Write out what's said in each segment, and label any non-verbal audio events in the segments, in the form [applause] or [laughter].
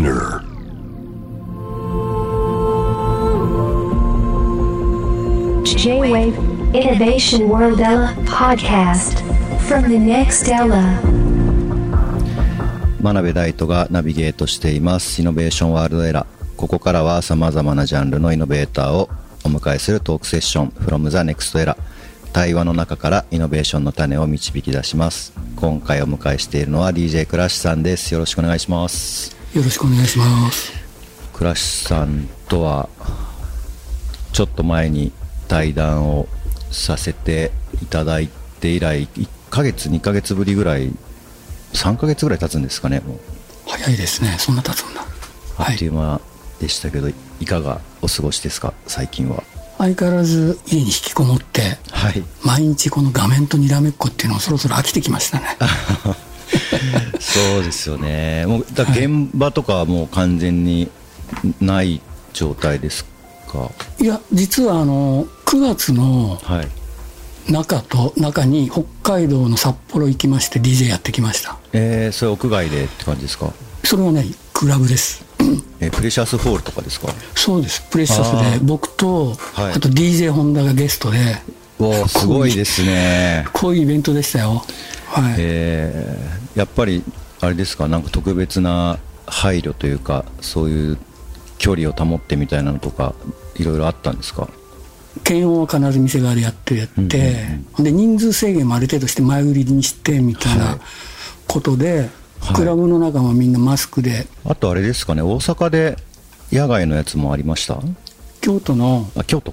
Spinner. J-Wave Innovation World Ella podcast from the next Ella. 真鍋大斗がナビゲートしています。イノベーションワールドエラーここからは様々なジャンルのイノベーターをお迎えするトークセッション。From the next era 対話の中からイノベーションの種を導き出します。今回お迎えしているのは DJ クラッシュさんです。よろしくお願いしますよろしくお願いします。クラッシュさんとはちょっと前に対談をさせていただいて以来1ヶ月2ヶ月ぶりぐらい3ヶ月ぐらい経つんですかね早いですね。そんな経つんだ。あはい。っという間でしたけど、いかがお過ごしですか？最近は相変わらず家に引きこもって、はい毎日この画面とにらめっこっていうのをそろそろ飽きてきましたね。[laughs] [laughs] そうですよね。もうだ現場とかはもう完全にない状態ですか？いや、実はあの、9月のはい。中と、中に北海道の札幌行きまして DJ やってきました。えー、それ屋外でって感じですか、それはね、クラブです。えープレシャスホールとかですか？そうです。プレシャスで、僕と、はい。あと DJ ホンダがゲストで、おおすごいですね。こういうイベントでしたよ。はい。えー、やっぱりあれですか？なんか特別な配慮というかそういう距離を保ってみたいなのとかいろいろあったんですか？検温は必ず店側でやってやって、うんうん。で人数制限もある程度して前売りにしてみたいはない。ことで、はい。クラブの中もみんなマスクで。あとあれですかね大阪で野外のやつもありました？京都の、あ京都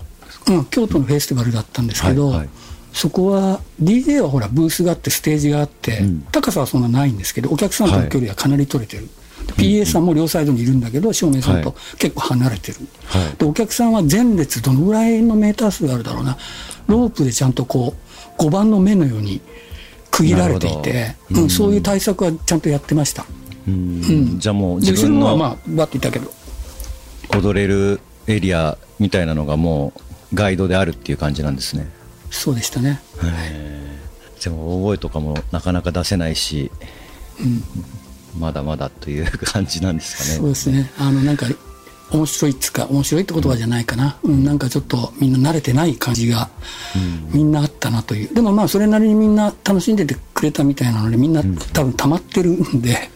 うん、京都のフェスティバルだったんですけど、はいはいそこは DJ はほらブースがあってステージがあって、うん。高さはそんなないんですけどお客さんとの距離はかなり取れてる、PA さんも両サイドにいるんだけど照明さんとはい。結構離れてる、はい。でお客さんは前列どのぐらいのメーター数があるだろうな。ロープでちゃんとこう5番の目のように区切られていて、うん、そういう対策はちゃんとやってました、うん。うん。じゃあもう自分ののはまあバッといたけど。踊れるエリアみたいなのがもうガイドであるっていう感じなんですねそうでしたね、でも大声とかもなかなか出せないしうん、まだまだという感じなんですかね。そうですね。あのなんか面白いっつうか面白いって言葉じゃないかな、うん、なんかちょっとみんな慣れてない感じがみんなあったなという。でもまあそれなりにみんな楽しんでてくれたみたいなのでみんな多分溜まってるんで、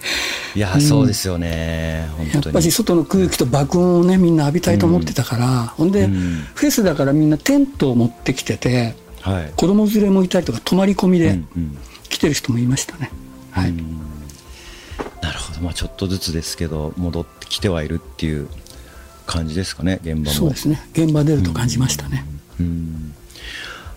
いやそうですよね、やっぱし外の空気と爆音をねみんな浴びたいと思ってたから、ほんで、うん。フェスだからみんなテントを持ってきててはい。子供連れもいたりとか泊まり込みでうんうん。来てる人もいましたね、はい、なるほど、まあ、ちょっとずつですけど戻ってきてはいるっていう感じですかね現場も。そうですね。現場出ると感じましたね、うん。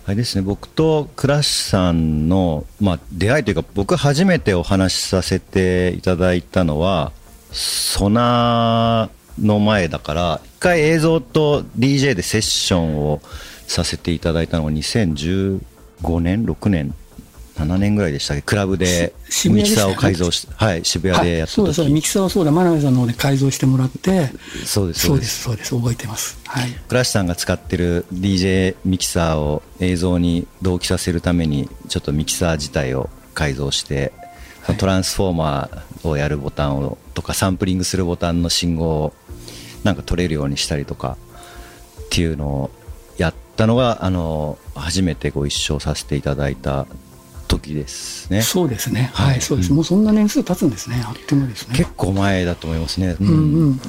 あれですね僕とクラッシュさんの、まあ、出会いというか僕初めてお話しさせていただいたのはソナーの前だから一回映像と DJ でセッションをさせていただいたのが2015年6年7年ぐらいでしたっけ？クラブでミキサーを改造して、はい、渋谷でやったそうだそうだ。ミ時キサーはそうだ。真鍋さんの方で改造してもらってそうですそうです。そうです覚えてます。はい。クラッシュさんが使ってる DJ ミキサーを映像に同期させるためにちょっとミキサー自体を改造して、はい。トランスフォーマーをやるボタンをとかサンプリングするボタンの信号をなんか取れるようにしたりとかっていうのをやったのがあの初めてご一緒させていただいた時ですね。そうですね。はい、はいそうです、もうそんな年数経つんですね。あっという間ですね。結構前だと思いますね、うんうん。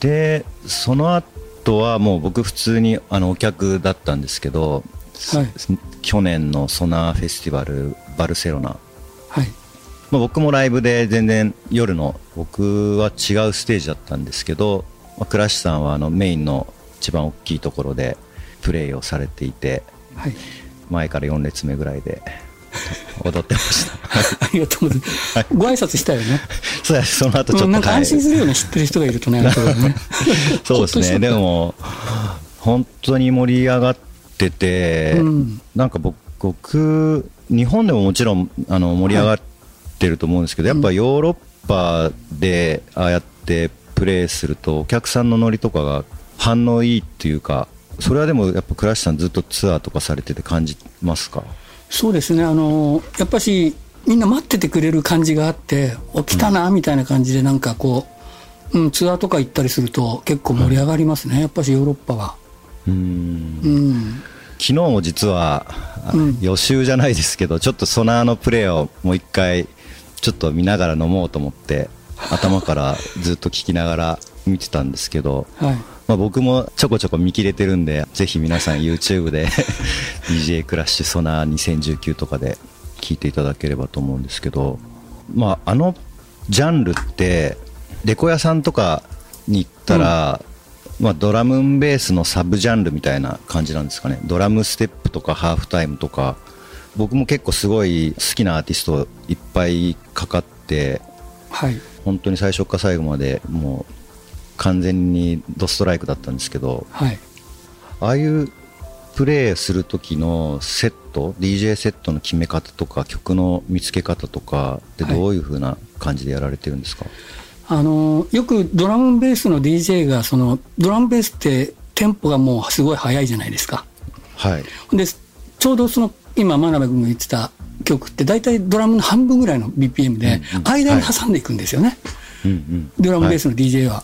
でその後はもう僕普通にあのお客だったんですけど、はい。去年のソナーフェスティバルバルセロナ、はい。まあ、僕もライブで全然夜の僕は違うステージだったんですけど、まあ、クラッシュさんはあのメインの一番大きいところでプレイをされていてはい。前から4列目ぐらいで踊ってました。ありがとうございます、ご挨拶したよね。そうですその後ちょっと、うんなんかはい。安心するように知ってる人がいるとね [laughs] [laughs] そうですね、でも、本当に盛り上がってて、うん。なんか僕、僕日本でももちろんあの盛り上がってると思うんですけど、やっぱヨーロッパでああやってプレーすると、お客さんのノリとかが反応いいっていうか、それはでもやっぱ倉石さん、ずっとツアーとかされてて感じますか？そうですね。あのやっぱしみんな待っててくれる感じがあって起きたなみたいな感じでなんかこううん、ツアーとか行ったりすると結構盛り上がりますね、やっぱしヨーロッパは。うん。うん、昨日も実は、予習じゃないですけどちょっとソナーのプレーをもう一回ちょっと見ながら飲もうと思って頭からずっと聞きながら見てたんですけど、はい。まあ、僕もちょこちょこ見切れてるんでぜひ皆さん YouTube で DJ クラッシュソナー2019とかで聞いていただければと思うんですけど、まあ、あのジャンルってレコ屋さんとかに行ったら、まあ、ドラムンベースのサブジャンルみたいな感じなんですかねドラムステップとかハーフタイムとか僕も結構すごい好きなアーティストいっぱいかかってはい。本当に最初から最後までもう完全にドストライクだったんですけどはい。ああいうプレイする時のセット DJ セットの決め方とか曲の見つけ方とかってどういう風な感じでやられてるんですか、あのよくドラムベースの DJ がそのドラムベースってテンポがもうすごい速いじゃないですか。はい。でちょうどその今真鍋君が言ってた曲って大体ドラムの半分ぐらいの BPM で間に挟んでいくんですよね、うんうん。ドラムベースの DJ は、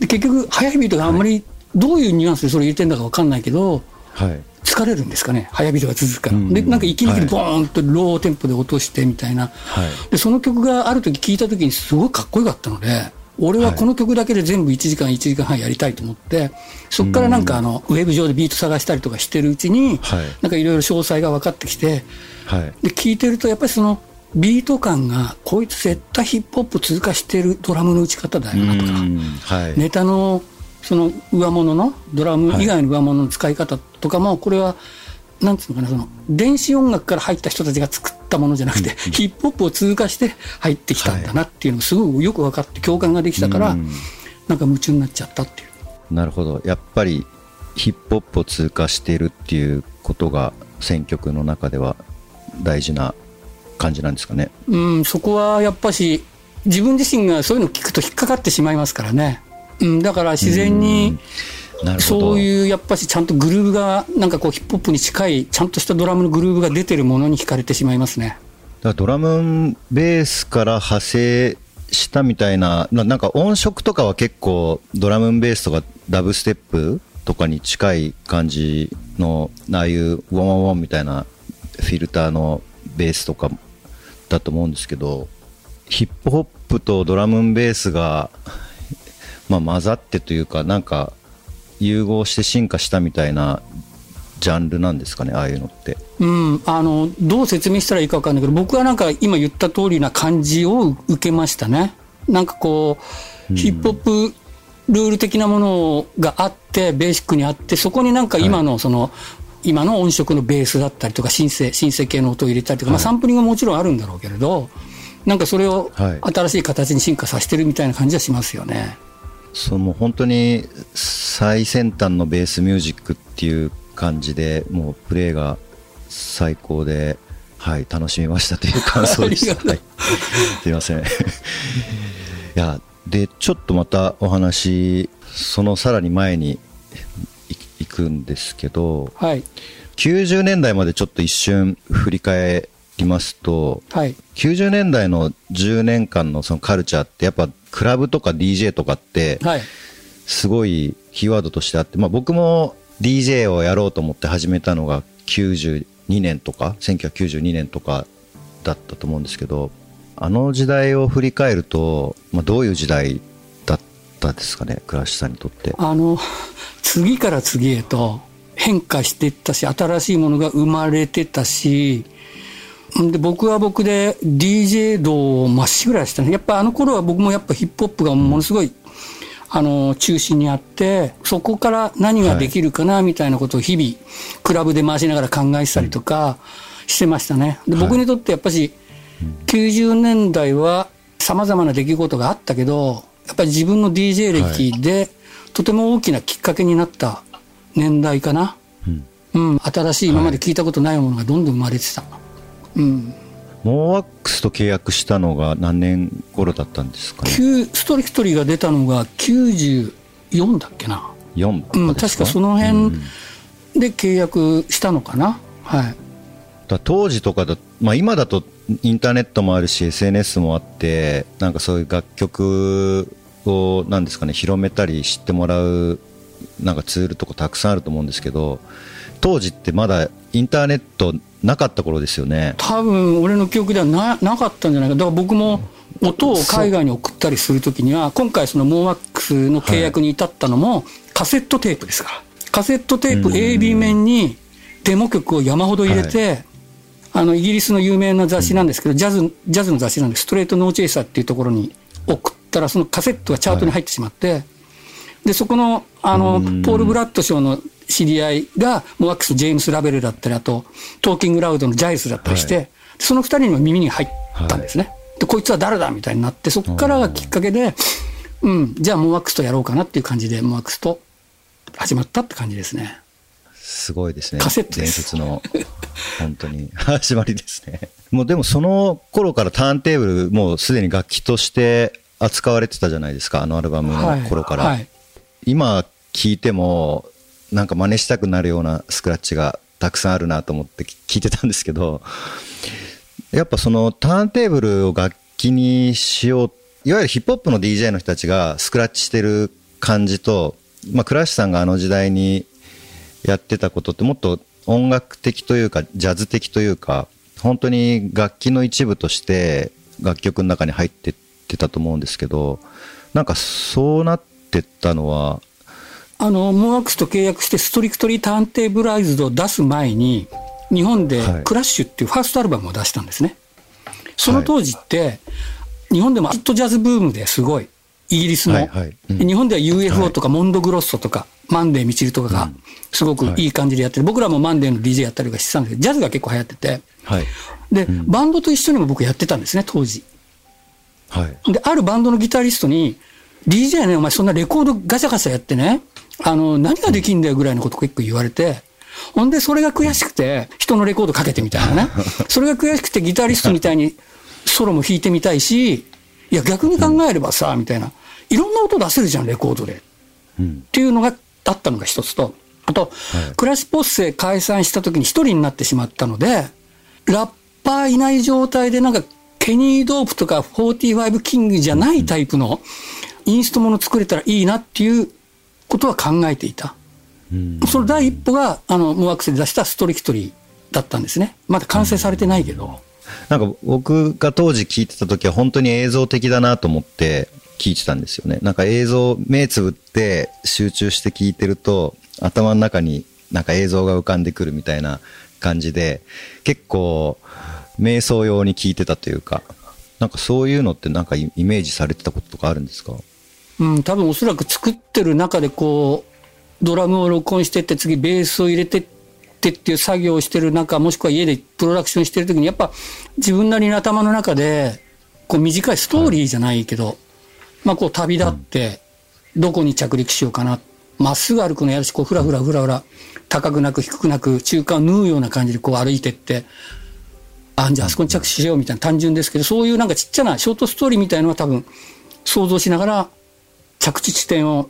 で結局速いビートがあんまりどういうニュアンスでそれ言ってんだか分かんないけどはい。疲れるんですかね速いビートが続くから、うんでなんか息抜きではい。ボーンとローテンポで落としてみたいな、はい。でその曲がある時聴いた時にすごいかっこよかったので俺はこの曲だけで全部1時間1時間半やりたいと思ってそこからなんかあのウェブ上でビート探したりとかしてるうちにはい。なんかいろいろ詳細が分かってきてはい。で聴いてるとやっぱりそのビート感がこいつ絶対ヒップホップ通過してるドラムの打ち方だよなとか。うんはい。ネタのその上物のドラム以外の上物の使い方とかもこれはなんつうのかなその電子音楽から入った人たちが作ったものじゃなくてヒップホップを通過して入ってきたんだなっていうのがすごくよく分かって共感ができたからうん。なんか夢中になっちゃったっていう。なるほど。やっぱりヒップホップを通過しているっていうことが選曲の中では大事な感じなんですかねうん、そこはやっぱし自分自身がそういうの聞くと引っかかってしまいますからね。うん、だから自然にそういうやっぱしちゃんとグルーブがなんかこうヒップホップに近いちゃんとしたドラムのグルーブが出てるものに惹かれてしまいますね。だからドラムベースから派生したみたいな、ななんか音色とかは結構ドラムベースとかダブステップとかに近い感じの、ああいうウォンウォンウォンみたいなフィルターのベースとかだと思うんですけど、ヒップホップとドラムベースが、[laughs] まあ、混ざってというか、なんか融合して進化したみたいなジャンルなんですかね、ああいうのって。うん、あのどう説明したらいいか分かんないけど僕はなんか今言った通りな感じを受けましたね。なんかこうヒップホップルール的なものがあってベーシックにあってそこになんか今のその、今の音色のベースだったりとかシンセシンセ系の音を入れたりとか、まあ、サンプリングももちろんあるんだろうけれどなんかそれをはい新しい形に進化させてるみたいな感じはしますよね。そうもう本当に最先端のベースミュージックっていう感じでもうプレーが最高で、はい、楽しみましたという感想 [laughs] でしあた。はい、すいません。いやでちょっとまたお話そのさらに前にくんですけどはい。90年代までちょっと一瞬振り返りますとはい。90年代の10年間のそのカルチャーってやっぱクラブとか DJ とかってはい。すごいキーワードとしてあって、まあ、僕も DJ をやろうと思って始めたのが92年とか1992年とかだったと思うんですけどあの時代を振り返ると、まあ、どういう時代だったですかね倉橋さんにとって。あの次から次へと変化していったし新しいものが生まれてたしんで僕は僕で DJ 道をまっしぐらいしたね。やっぱあの頃は僕もやっぱヒップホップがものすごい、あの中心にあってそこから何ができるかなみたいなことを日々クラブで回しながら考えてたりとかしてましたね。で僕にとってやっぱし90年代は様々な出来事があったけどやっぱり自分の DJ 歴でとても大きなきっかけになった年代かな。うんうん、新しい今まで聞いたことないものがどんどん生まれてた。うん。モーワックスと契約したのが何年頃だったんですかね？旧ストリクトリーが出たのが94だっけな。4とかうん、確かその辺で契約したのかな。はい。だ当時とかだ、まあ、今だとインターネットもあるし SNS もあってなんかそういう楽曲をなんですかね広めたり知ってもらうなんかツールとかたくさんあると思うんですけど当時ってまだインターネットなかった頃ですよね。多分俺の記憶ではななかったんじゃないか。だから僕も音を海外に送ったりするときには今回そのモーマックスの契約に至ったのもカセットテープですから。カセットテープ AB 面にデモ曲を山ほど入れて、あのイギリスの有名な雑誌なんですけど、ジャズジャズの雑誌なんです。ストレートノーチェイサーっていうところに送ったらそのカセットがチャートに入ってしまって、でそこのあのポール・ブラッド賞の知り合いがモワックスジェームス・ラベルだったりあとトーキング・ラウドのジャイルスだったりして、はその二人にも耳に入ったんですね、でこいつは誰だみたいになってそこからがきっかけで、うん、じゃあモワックスとやろうかなっていう感じでモワックスと始まったって感じですねすごいですね。カセットで伝す説の本当に。[laughs] 始まりですね。もうでもその頃からターンテーブルもうすでに楽器として扱われてたじゃないですか。あのアルバムの頃から、はい。はい今聞いてもなんか真似したくなるようなスクラッチがたくさんあるなと思って聞いてたんですけどやっぱそのターンテーブルを楽器にしよういわゆるヒップホップの DJ の人たちがスクラッチしてる感じと、まあ、クラッシュさんがあの時代にやってたことってもっと音楽的というかジャズ的というか本当に楽器の一部として楽曲の中に入ってってたと思うんですけどなんかそうなってったのはあのモワックスと契約してストリクトリーターンテーブライズドを出す前に日本ではい。クラッシュっていうファーストアルバムを出したんですね、その当時って日本でもアットジャズブームですごいイギリスの、はいはい。うん。で日本では UFO とかモンドグロッソとか、マンデーミチルとかがすごくいい感じでやってる、僕らもマンデーの DJ やったりとかしてたんですけどジャズが結構流行ってて。はい。で、バンドと一緒にも僕やってたんですね当時。はい。で、あるバンドのギタリストに、DJ ね、お前そんなレコードガチャガチャやってね、あの、何ができんだよぐらいのこと結構言われて、ほんでそれが悔しくて、人のレコードかけてみたいなね。[laughs] それが悔しくてギタリストみたいにソロも弾いてみたいし、いや逆に考えればさ、みたいな。いろんな音出せるじゃん、レコードで。っうんていうのがあったのが一つと、あと、クラシポッセ解散した時に一人になってしまったので、ラッパーいない状態でなんか、ケニー・ドープとか45キングじゃないタイプのインストもの作れたらいいなっていうことは考えていた。うんその第一歩が、あの、モワックスで出したストリクトリーだったんですね。まだ完成されてないけど。なんか僕が当時聞いてた時は本当に映像的だなと思って聞いてたんですよね。なんか映像、目つぶって集中して聞いてると頭の中になんか映像が浮かんでくるみたいな感じで結構瞑想用に聞いてたというか、なんかそういうのってなんかイメージされてたこととかあるんですか？うん、多分おそらく作ってる中でこう、ドラムを録音してって次ベースを入れてってっていう作業をしてる中、もしくは家でプロダクションしてる時にやっぱ自分なりの頭の中で、こう短いストーリーじゃないけど、まあこう旅立って、どこに着陸しようかな。まっすぐ歩くのやるし、こうふらふらふらふら、高くなく低くなく中間を縫うような感じでこう歩いてって、あ、じゃああそこに着手しようみたいな単純ですけど、そういうなんかちっちゃなショートストーリーみたいのは多分想像しながら着地地点を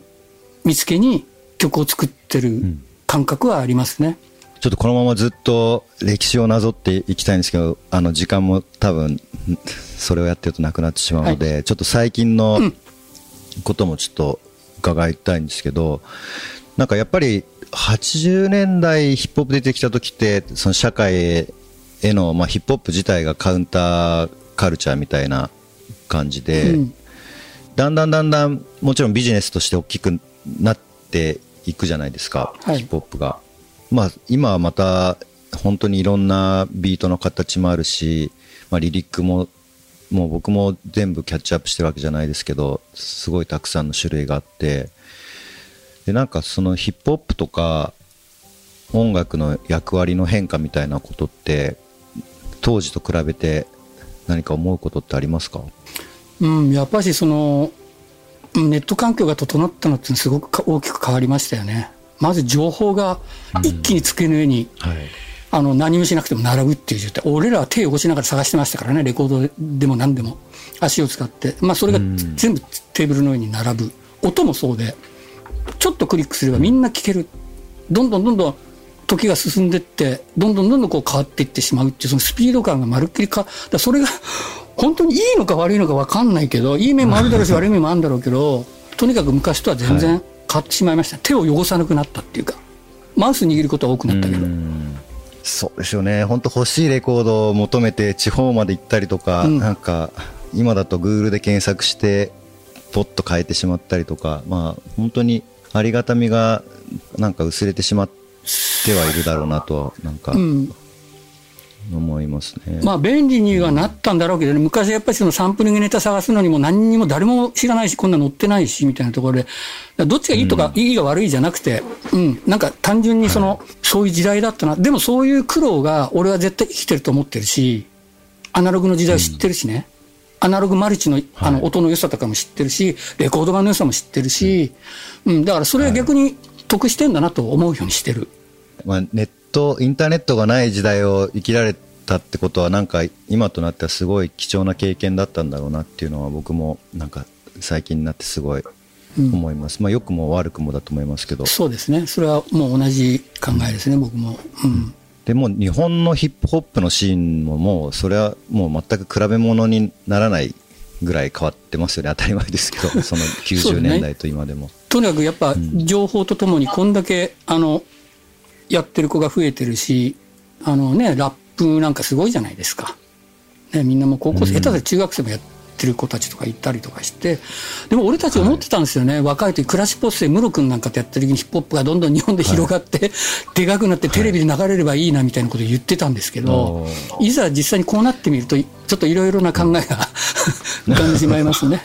見つけに曲を作ってる感覚はありますね。ちょっとこのままずっと歴史をなぞっていきたいんですけど、あの時間も多分、んそれをやってるとなくなってしまうので、ちょっと最近のこともちょっと伺いたいんですけど、なんかやっぱり80年代ヒップホップ出てきた時って、その社会への、まあ、ヒップホップ自体がカウンターカルチャーみたいな感じで、うん。だんだんだんだんもちろんビジネスとして大きくなっていくじゃないですか、はい。ヒップホップが。まあ今はまた本当にいろんなビートの形もあるし、まあ、リリックももう僕も全部キャッチアップしてるわけじゃないですけどすごいたくさんの種類があってでなんかそのヒップホップとか音楽の役割の変化みたいなことって当時と比べて何か思うことってありますか？うん、やっぱりその、うんネット環境が整ったのってすごくか大きく変わりましたよね。まず情報が一気に机の上に、はいあの何もしなくても並ぶっていう状態。俺らは手を起こしながら探してましたからね、レコードでも何でも。足を使って。まあそれが全部テーブルの上に並ぶ。音もそうで、ちょっとクリックすればみんな聞ける。どんどんどんどん時が進んでって、どんどんどんどんこう変わっていってしまうっていう、そのスピード感がまるっきりか、だそれが [laughs] 本当にいいのか悪いのか分かんないけど、いい面もあるだろうし、[laughs] 悪い面もあるんだろうけど、とにかく昔とは全然変わってしまいました。手を汚さなくなったっていうか、マウス握ることは多くなったけど。そうですよね、本当欲しいレコードを求めて地方まで行ったりとか、うん。なんか今だと Google で検索してポッと変えてしまったりとか、まあ本当にありがたみがなんか薄れてしまってはいるだろうなとはなんかうん、思いますね。まあ便利にはなったんだろうけどね、昔やっぱりそのサンプリングネタ探すのにも何にも誰も知らないし、こんな載ってないし、みたいなところで、どっちがいいとか、いいが悪いじゃなくて、うん、なんか単純にその、そういう時代だったな。でもそういう苦労が俺は絶対生きてると思ってるし、アナログの時代を知ってるしね。アナログマルチのあの音の良さとかも知ってるし、レコード版の良さも知ってるし、うん、だからそれは逆に得してんだなと思うようにしてる。まあ、ネット、インターネットがない時代を生きられたってことは、なんか今となってはすごい貴重な経験だったんだろうなっていうのは、僕もなんか最近になってすごい思います。まあ、良くも悪くもだと思いますけど。そうですね。それはもう同じ考えですね、僕も。うん。でも日本のヒップホップのシーンももうそれはもう全く比べ物にならないぐらい変わってますよね当たり前ですけどその90年代と今でもとにかくやっぱ情報とともにこんだけ、あの、やってる子が増えてるし、あのね、ラップなんかすごいじゃないですか。ね、みんなもう高校生、下手で中学生もやってる子たちとか行ったりとかして、でも俺たち思ってたんですよね、若い時、クラッシュポスでムロ君なんかとやってる時にヒップホップがどんどん日本で広がって、でかくなってテレビで流れればいいなみたいなことを言ってたんですけど、おいざ実際にこうなってみると、ちょっといろいろな考えが浮かんでしまいますね。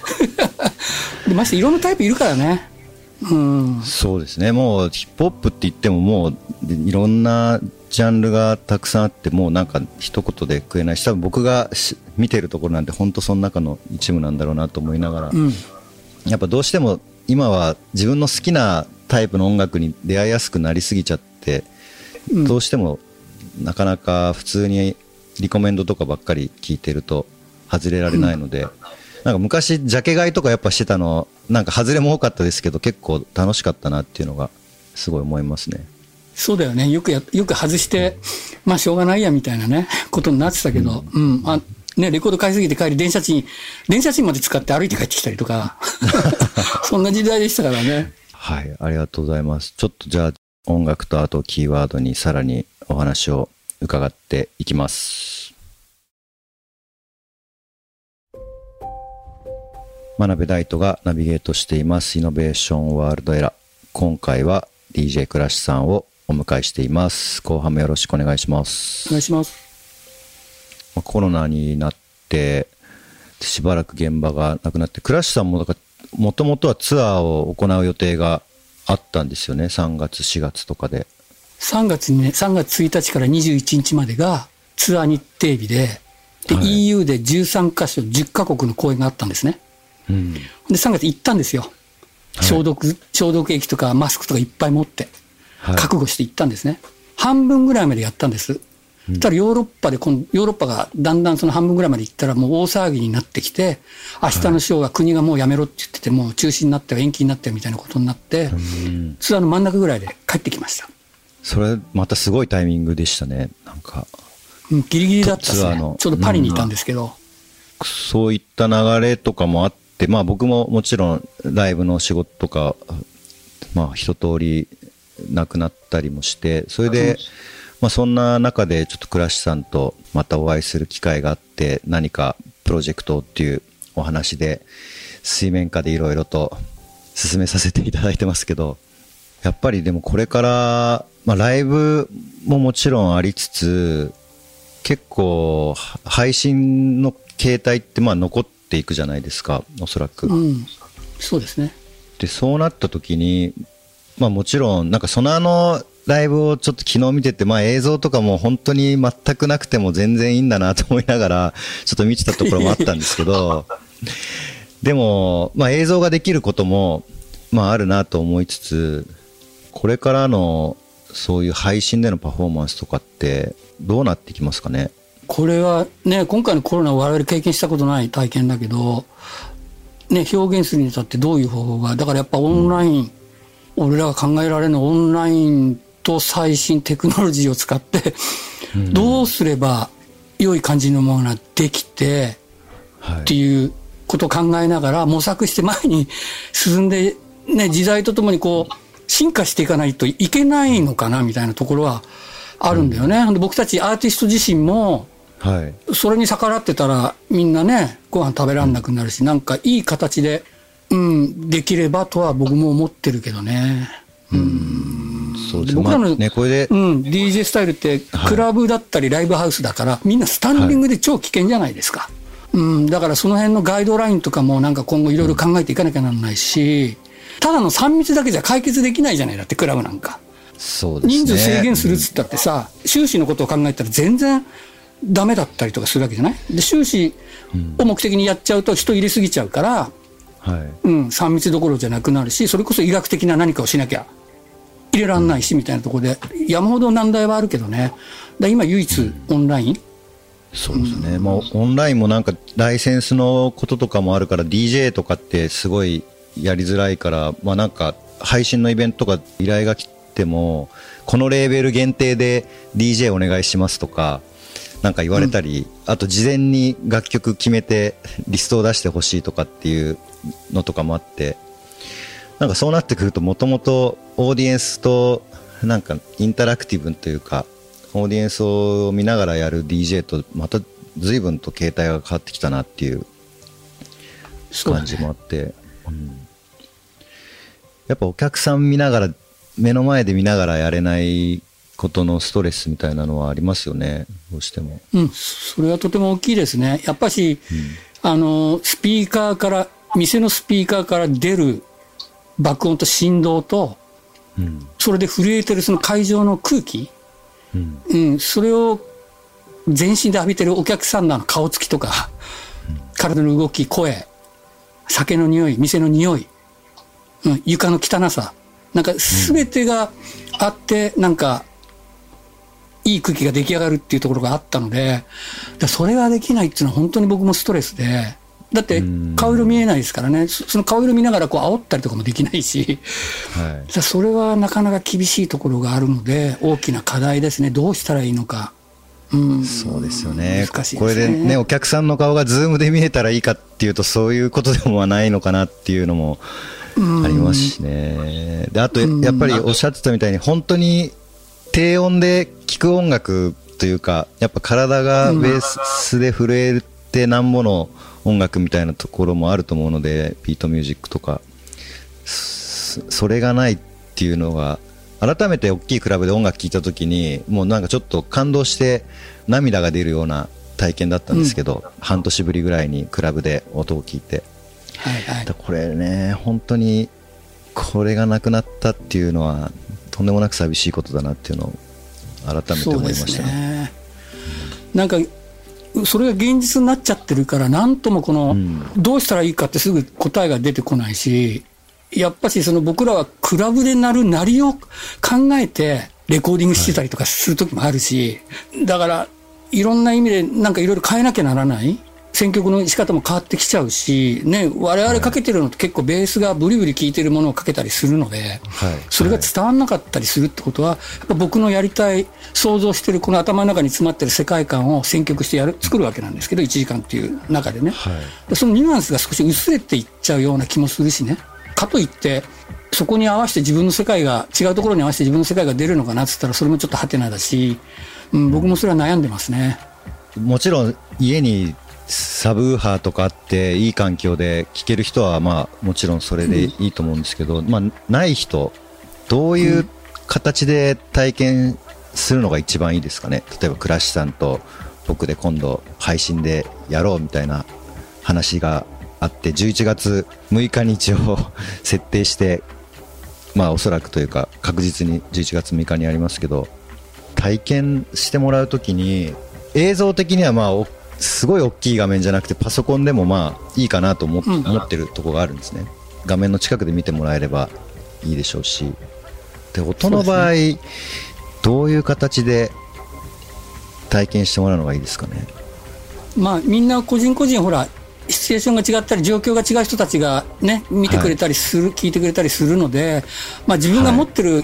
[laughs] でましていろんなタイプいるからね。うん。そうですねもうヒップホップって言ってももうでいろんなジャンルがたくさんあってもうなんか一言で食えないし多分僕がし見てるところなんて本当その中の一部なんだろうなと思いながら、うん。やっぱどうしても今は自分の好きなタイプの音楽に出会いやすくなりすぎちゃって、うんどうしてもなかなか普通にリコメンドとかばっかり聞いてると外れられないので、なんか昔ジャケ買いとかやっぱしてたのなんか外れも多かったですけど結構楽しかったなっていうのがすごい思いますね。そうだよね。よくや、よく外して、まあしょうがないやみたいなね、ことになってたけど、うん。あね、レコード買いすぎて帰り電車賃、電車賃まで使って歩いて帰ってきたりとか、[laughs] そんな時代でしたからね。はい、ありがとうございます。ちょっとじゃあ音楽とあとキーワードにさらにお話を伺っていきます。真鍋大斗がナビゲートしていますイノベーションワールドエラー。今回は DJ クラッシュさんをお迎えしています。後半もよろしくお願いしますお。願いします。まあコロナになってしばらく現場がなくなってクラッシュさんもだからもともとはツアーを行う予定があったんですよね3月4月とかで3月にね、3月1日から21日までがツアー日程日で、で、はい EU で13カ所10カ国の公演があったんですね。うんで、3月行ったんですよ。消毒、消毒液とかマスクとかいっぱい持って。はい覚悟して行ったんですね。半分ぐらいまでやったんです。そしたらヨーロッパで今度、ヨーロッパがだんだんその半分ぐらいまで行ったらもう大騒ぎになってきて、明日のショーは国がもうやめろって言ってて、もう中止になって延期になってみたいなことになって、うんツアーの真ん中ぐらいで帰ってきました。それまたすごいタイミングでしたねなんかうんギリギリだったですね。ちょうどパリにいたんですけど。そういった流れとかもあってまあ僕ももちろんライブの仕事とかまあ一通りなくなったりもしてそれで、まあ、そんな中でちょっと倉石さんとまたお会いする機会があって何かプロジェクトっていうお話で水面下でいろいろと進めさせていただいてますけどやっぱりでもこれから、まあ、ライブももちろんありつつ結構は配信の形態ってまあ残っていくじゃないですかおそらく。うん。そうですね。でそうなった時に、まあ、もちろんなんかそのあのライブをちょっと昨日見てて、まあ、映像とかも本当に全くなくても全然いいんだなと思いながら [laughs] ちょっと見てたところもあったんですけど [laughs] でも、まあ、映像ができることも、まあ、あるなと思いつつこれからのそういう配信でのパフォーマンスとかってどうなってきますかね？これはね、今回のコロナ我々経験したことない体験だけど、ね、表現するにあたってどういう方法が、だからやっぱオンライン、俺らが考えられるのはオンラインと最新テクノロジーを使って、どうすれば良い感じのものができて、っていうことを考えながら模索して前に進んで、ね、時代とともにこう、進化していかないといけないのかなみたいなところはあるんだよね。うん、僕たちアーティスト自身も、はい、それに逆らってたらみんなね、ご飯食べられなくなるし、うん、なんかいい形で、うん、できればとは僕も思ってるけどね。うん。そうです僕らの、ね、これで、うん、DJ スタイルって、クラブだったりライブハウスだから、はい、みんなスタンディングで超危険じゃないですか。はい、うん、だからその辺のガイドラインとかもなんか今後いろいろ考えていかなきゃならないし、ただの3密だけじゃ解決できないじゃないだって、クラブなんか。そうですね。人数制限するっつったってさ、収支のことを考えたら全然ダメだったりとかするわけじゃない？で、収支を目的にやっちゃうと人入れすぎちゃうから、はい、うん、3密どころじゃなくなるし、それこそ医学的な何かをしなきゃ入れらんないし、みたいなところで、山ほど難題はあるけどね。だ今唯一オンライン、そうですね、うん、もうオンラインもなんかライセンスのこととかもあるから DJ とかってすごいやりづらいから、まあ、なんか配信のイベントとか依頼が来てもこのレーベル限定で DJ お願いしますとかなんか言われたり、うん、あと事前に楽曲決めてリストを出してほしいとかっていうのとかもあってなんかそうなってくるともともとオーディエンスとなんかインタラクティブというかオーディエンスを見ながらやる DJ とまた随分と形態が変わってきたなっていう感じもあって、うん、やっぱお客さん見ながら、目の前で見ながらやれないことのストレスみたいなのはありますよね、どうしても。うん、それはとても大きいですね。やっぱし、うん、あの、スピーカーから、店のスピーカーから出る爆音と振動と、うん、それで震えてるその会場の空気、うん、うん、それを全身で浴びてるお客さんの顔つきとか、体の動き、声、酒の匂い、店の匂い、うん、床の汚さ。なんか全てがあって、なんか、いい空気が出来上がるっていうところがあったので、それができないっていうのは本当に僕もストレスで、だって顔色見えないですからね、その顔色見ながらこう煽ったりとかもできないし、はい、それはなかなか厳しいところがあるので、大きな課題ですね、どうしたらいいのか。うん、そうですよね、ね、これでね、お客さんの顔がズームで見えたらいいかっていうと、そういうことでもないのかなっていうのもありますしね。で、あと、やっぱりおっしゃってたみたいに、本当に低音で聴く音楽というか、やっぱ体がベースで震えてなんぼの音楽みたいなところもあると思うので、ビートミュージックとか、それがないっていうのが、改めて大きいクラブで音楽聴いた時に、もうなんかちょっと感動して涙が出るような体験だったんですけど、うん、半年ぶりぐらいにクラブで音を聞いて。はいはい、これね、本当にこれがなくなったっていうのは、とんでもなく寂しいことだなっていうのを改めて思いましたね。なんかそれが現実になっちゃってるから、なんともこの、どうしたらいいかってすぐ答えが出てこないし、やっぱしその僕らはクラブで鳴る鳴りを考えて、レコーディングしてたりとかする時もあるし、だから、いろんな意味でなんかいろいろ変えなきゃならない。選曲の仕方も変わってきちゃうし、ね、我々かけてるのって結構ベースがブリブリ効いてるものをかけたりするので、はい、それが伝わんなかったりするってことは、やっぱ僕のやりたい、想像してるこの頭の中に詰まってる世界観を選曲してやる、作るわけなんですけど、1時間っていう中でね。はい、そのニュアンスが少し薄れていっちゃうような気もするしね。かといって、そこに合わせて自分の世界が、違うところに合わせて自分の世界が出るのかなって言ったら、それもちょっとハテナだし、うん、僕もそれは悩んでますね。もちろん家にサブウーハーとかあっていい環境で聴ける人はまあもちろんそれでいいと思うんですけど、うん、まあ、ない人どういう形で体験するのが一番いいですかね？例えば倉石さんと僕で今度配信でやろうみたいな話があって11月6日に一応設定してまあおそらくというか確実に11月6日にやりますけど体験してもらうときに映像的にはまあすごい大きい画面じゃなくてパソコンでもまあいいかなと思,、思ってるとこがあるんですね。画面の近くで見てもらえればいいでしょうし。で音の場合、ね、どういう形で体験してもらうのがいいですかね？まあみんな個人個人ほらシチュエーションが違ったり状況が違う人たちがね見てくれたりする、はい、聞いてくれたりするので、まあ、自分が持ってる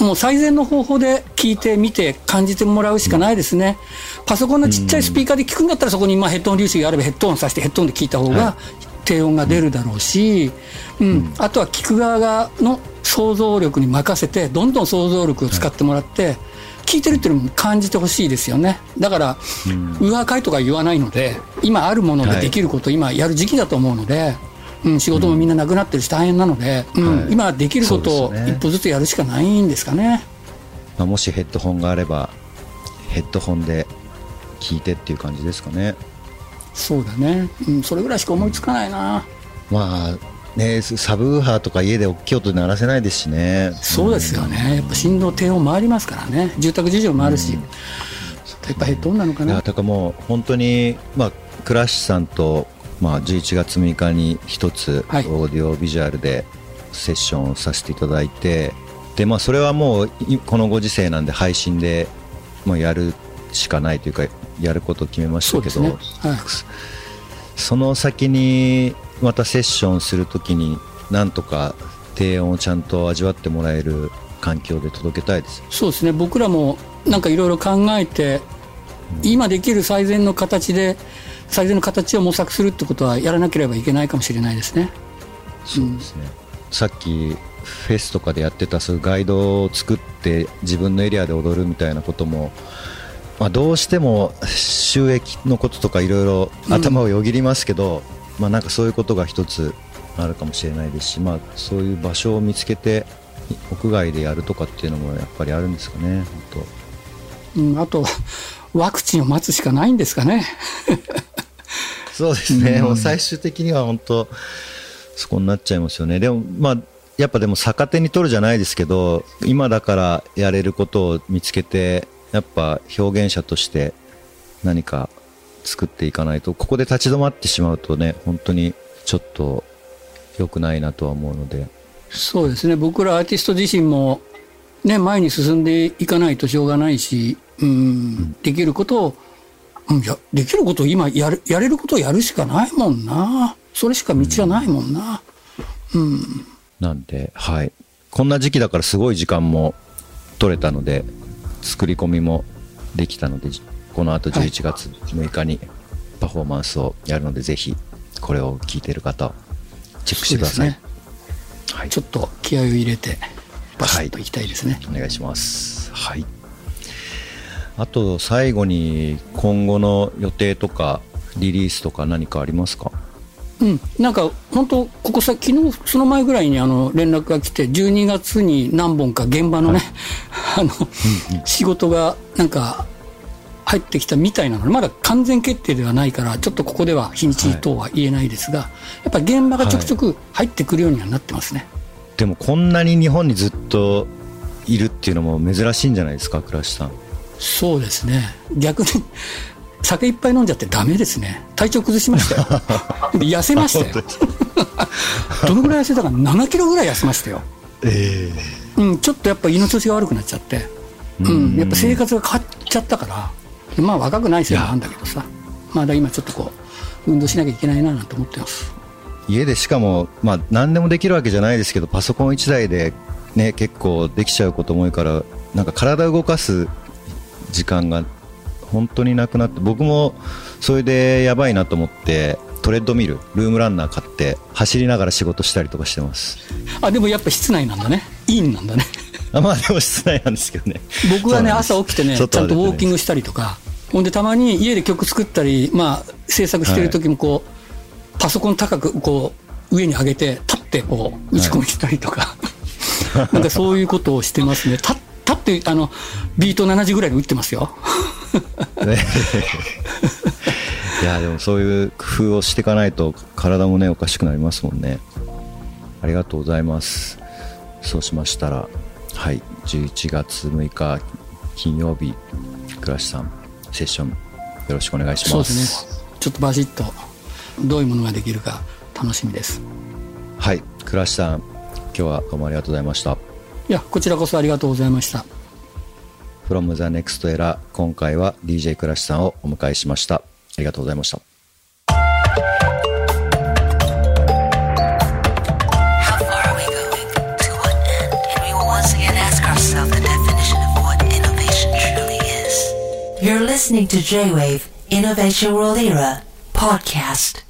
もう最善の方法で聞いてみて感じてもらうしかないですね。パソコンのちっちゃいスピーカーで聞くんだったらそこにまあヘッドホン粒子があればヘッドホンさしてヘッドホンで聞いた方が低音が出るだろうし、うん、あとは聞く側がの想像力に任せてどんどん想像力を使ってもらって、聞いてるっていうのも感じてほしいですよね。だから、上赤いとか言わないので、今あるものでできること、今やる時期だと思うので、うん、仕事もみんななくなってるし大変なので、うんはい。今できることを一歩ずつやるしかないんですかね。まあ、もしヘッドホンがあればヘッドホンで聞いてっていう感じですかね。そうだね、うん、それぐらいしか思いつかないな。まあねサブウーハーとか家で大きい音で鳴らせないですしね。そうですよね、やっぱ振動、低音回りますからね、住宅事情もあるし、やっぱヘッドホンなのかな。だ。からもう本当にまあ倉石さんとまあ11月6日に一つオはい。ーディオビジュアルでセッションをさせていただいて、でまあそれはもういこのご時世なんで配信でもうやるしかないというかやることを決めましたけどね、はい、その先にまたセッションするときになんとか低音をちゃんと味わってもらえる環境で届けたいですそうですね、僕らもなんかいろいろ考えて、今できる最善の形で、最善の形を模索するってことはやらなければいけないかもしれないですね。そうですね、さっきフェスとかでやってたそういうガイドを作って自分のエリアで踊るみたいなことも、まあ、どうしても収益のこととかいろいろ頭をよぎりますけど、まあ、なんかそういうことが一つあるかもしれないですし、まあ、そういう場所を見つけて屋外でやるとかっていうのもやっぱりあるんですかね本うん、あと、ワクチンを待つしかないんですかね。当そうですね、もう最終的には本当そこになっちゃいますよね。でもまあやっぱでも逆手に取るじゃないですけど今だからやれることを見つけてやっぱ表現者として何か作っていかないとここで立ち止まってしまうとね本当にちょっと良くないなとは思うので。そうですね、僕らアーティスト自身も、ね、前に進んでいかないとしょうがないし、うん、できることを、うん、やできることを今やる、やれることをやるしかないもんな。それしか道はないもんな。うん。なんではいこんな時期だからすごい時間も取れたので作り込みもできたのでこの後はい11月6日にパフォーマンスをやるので、ぜひこれを聞いている方チェックしてください、ねはいちょっと気合を入れて、バシッといきたいですね。お願いしますはいあと最後に今後の予定とかリリースとか何かありますか？うん、なんか本当、ここさ、昨日その前ぐらいにあの連絡が来て、12月に何本か現場のね、あの、仕事がなんか入ってきたみたいなので、まだ完全決定ではないから、ちょっとここでは日にち等は言えないですが、やっぱり現場がちょくちょく入ってくるようにはなってますね。でもこんなに日本にずっといるっていうのも珍しいんじゃないですか倉石さんそうですね。逆に、酒いっぱい飲んじゃってダメですね。体調崩しましたよ。で [laughs] 痩せましたよ。[laughs] どのぐらい痩せたか7キロぐらい痩せましたよ。えうん、ちょっとやっぱ胃の調子が悪くなっちゃって、うん、やっぱ生活が変わっちゃったから、でまあ若くないせいなんだけどさ、まだ今ちょっとこう、運動しなきゃいけないななんて思ってます。家でしかも、まあ、何でもできるわけじゃないですけどパソコン1台で、ね、結構できちゃうことも多いからなんか体を動かす時間が本当になくなって僕もそれでやばいなと思ってトレッドミルルームランナー買って走りながら仕事したりとかしてます。あ、でもやっぱ室内なんだね。インなんだね。あまあでも室内なんですけどね。僕はね、朝起きてね、ちゃんとウォーキングしたりとか、ほんでたまに家で曲作ったり、まあ制作してる時もこう、パソコン高くこう、上に上げて、立ってこう、打ち込みしたりとか、[laughs] なんかそういうことをしてますね。立立って、あの、ビート7時ぐらいで打ってますよ。ねいやでもそういう工夫をしていかないと体もねおかしくなりますもんねありがとうございますそうしましたらはい11月6日金曜日倉橋さんセッションよろしくお願いしそうまですすね。ちょっとバシッと、どういうものができるか楽しみです。はい倉橋さん今日はどうもありがとうございましたいや、こちらこそありがとうございました。from the next era 今回は DJ クラシさんをお迎えしましたありがとうございました You're listening to J-Wave Innovation World Era podcast.